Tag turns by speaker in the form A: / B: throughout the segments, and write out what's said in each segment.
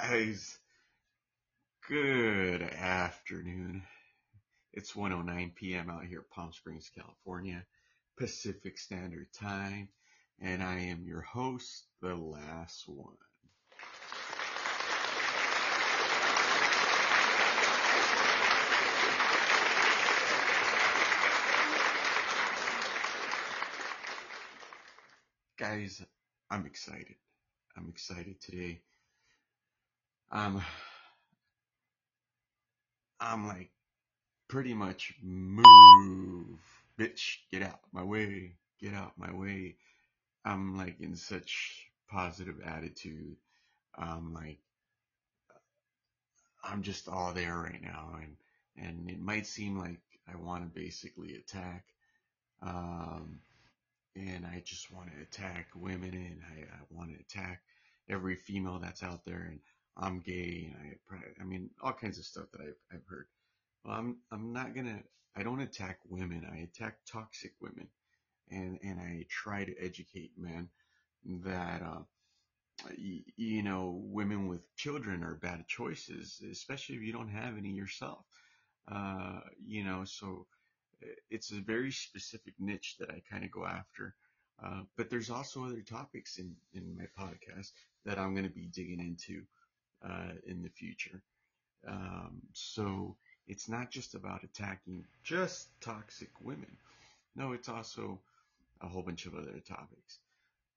A: Guys, good afternoon. It's 1:09 p.m. out here, Palm Springs, California, Pacific Standard Time, and I am your host, the last one. Guys, I'm excited. I'm excited today. Um, I'm like pretty much move, bitch, get out my way, get out my way. I'm like in such positive attitude. I'm like I'm just all there right now, and and it might seem like I want to basically attack, um, and I just want to attack women, and I, I want to attack every female that's out there, and I'm gay, and I, I mean, all kinds of stuff that I've, I've heard. Well, I'm, I'm not gonna, I don't attack women. I attack toxic women, and, and I try to educate men that, uh, you, you know, women with children are bad choices, especially if you don't have any yourself. Uh, you know, so it's a very specific niche that I kind of go after. Uh, but there's also other topics in, in my podcast that I'm going to be digging into uh, in the future. Um, so it's not just about attacking just toxic women. No, it's also a whole bunch of other topics.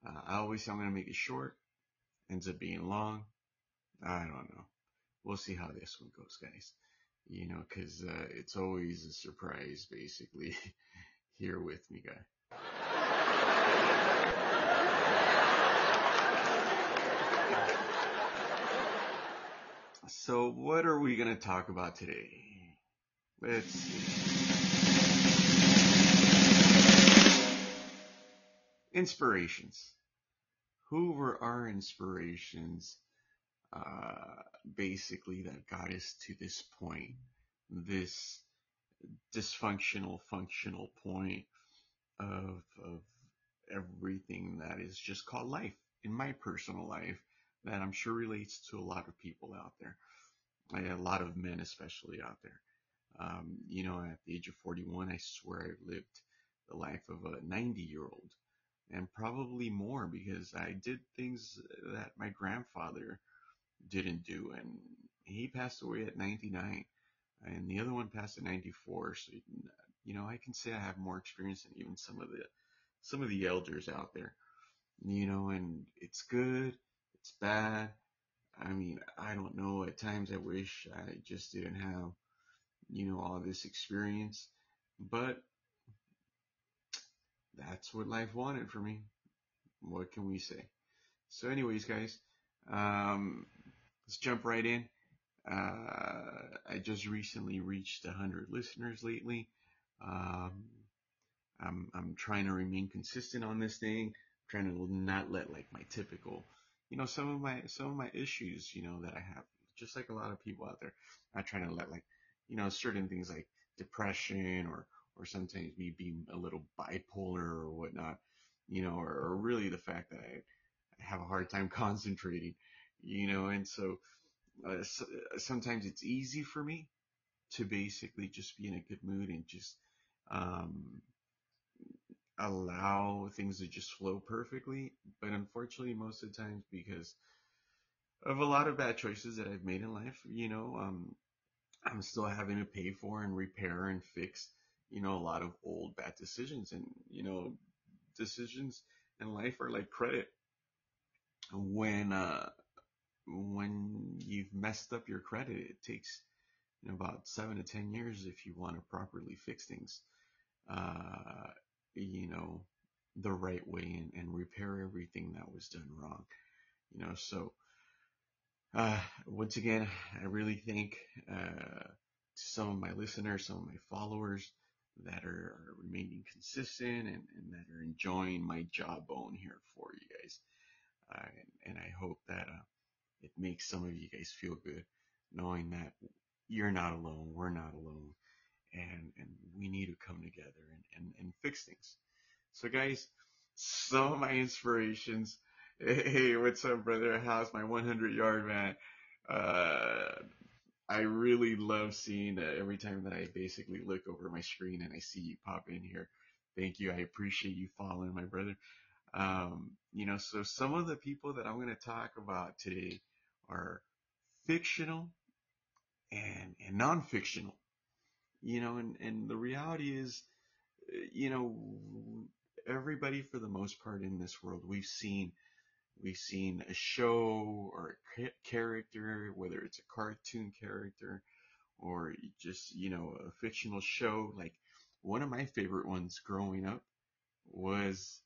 A: Uh, I always say I'm going to make it short. Ends up being long. I don't know. We'll see how this one goes, guys. You know, cause, uh, it's always a surprise, basically, here with me, guy. So what are we going to talk about today? Let's see. Inspirations. Who were our inspirations, uh, basically that got us to this point, this dysfunctional, functional point of, of everything that is just called life in my personal life that I'm sure relates to a lot of people out there, a lot of men especially out there. Um, you know, at the age of 41, I swear I lived the life of a 90 year old and probably more because I did things that my grandfather didn't do and he passed away at 99 and the other one passed at 94. So, you know, I can say I have more experience than even some of the, some of the elders out there, you know, and it's good. It's bad. I mean, I don't know. At times I wish I just didn't have, you know, all this experience, but that's what life wanted for me. What can we say? So anyways, guys, um, let's jump right in. Uh, I just recently reached 100 listeners lately. Um, I'm, I'm trying to remain consistent on this thing, I'm trying to not let like my typical you know, some of my, some of my issues, you know, that I have, just like a lot of people out there, not trying to let like, you know, certain things like depression or, or sometimes me being a little bipolar or whatnot, you know, or, or really the fact that I, I have a hard time concentrating, you know, and so, uh, so, sometimes it's easy for me to basically just be in a good mood and just, um, allow things to just flow perfectly. But unfortunately, most of the times, because of a lot of bad choices that I've made in life, you know, um, I'm still having to pay for and repair and fix, you know, a lot of old bad decisions. And, you know, decisions in life are like credit. When, uh, when you've messed up your credit, it takes you know, about seven to ten years if you want to properly fix things. Uh, you know, the right way and, and repair everything that was done wrong. You know, so, uh, once again, I really thank, uh, some of my listeners, some of my followers that are, remaining consistent and, and, that are enjoying my jawbone here for you guys. Uh, and, and, I hope that, uh, it makes some of you guys feel good knowing that you're not alone. We're not alone and and we need to come together and, and, and fix things. So guys, some of my inspirations. Hey, what's up, brother? How's my 100 yard man? uh, I really love seeing uh, every time that I basically look over my screen and I see you pop in here. Thank you. I appreciate you following my brother. Um, you know, so some of the people that I'm going to talk about today are fictional and, and non-fictional, you know, and, and the reality is, you know, everybody for the most part in this world, we've seen, we've seen a show or a character, whether it's a cartoon character or just, you know, a fictional show. Like one of my favorite ones growing up was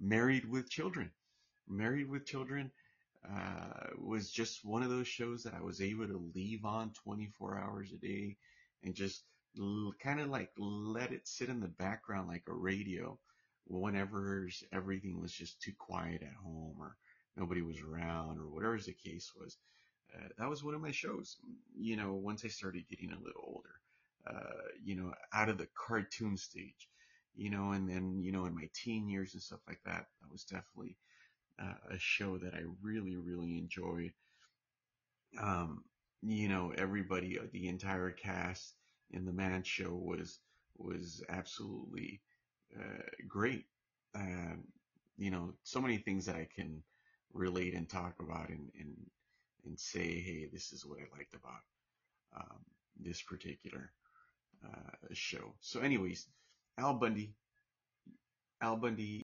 A: Married with Children. Married with Children uh, was just one of those shows that I was able to leave on 24 hours a day and just kind of like let it sit in the background like a radio whenever everything was just too quiet at home or nobody was around or whatever the case was. Uh, that was one of my shows, you know, once I started getting a little older, uh, you know, out of the cartoon stage, you know, and then, you know, in my teen years and stuff like that, that was definitely uh, a show that I really, really enjoyed. Um, you know, everybody, uh, the entire cast in the Man Show was was absolutely uh, great. Um, you know, so many things that I can relate and talk about and and and say, hey, this is what I liked about um, this particular uh, show. So, anyways, Al Bundy, Al Bundy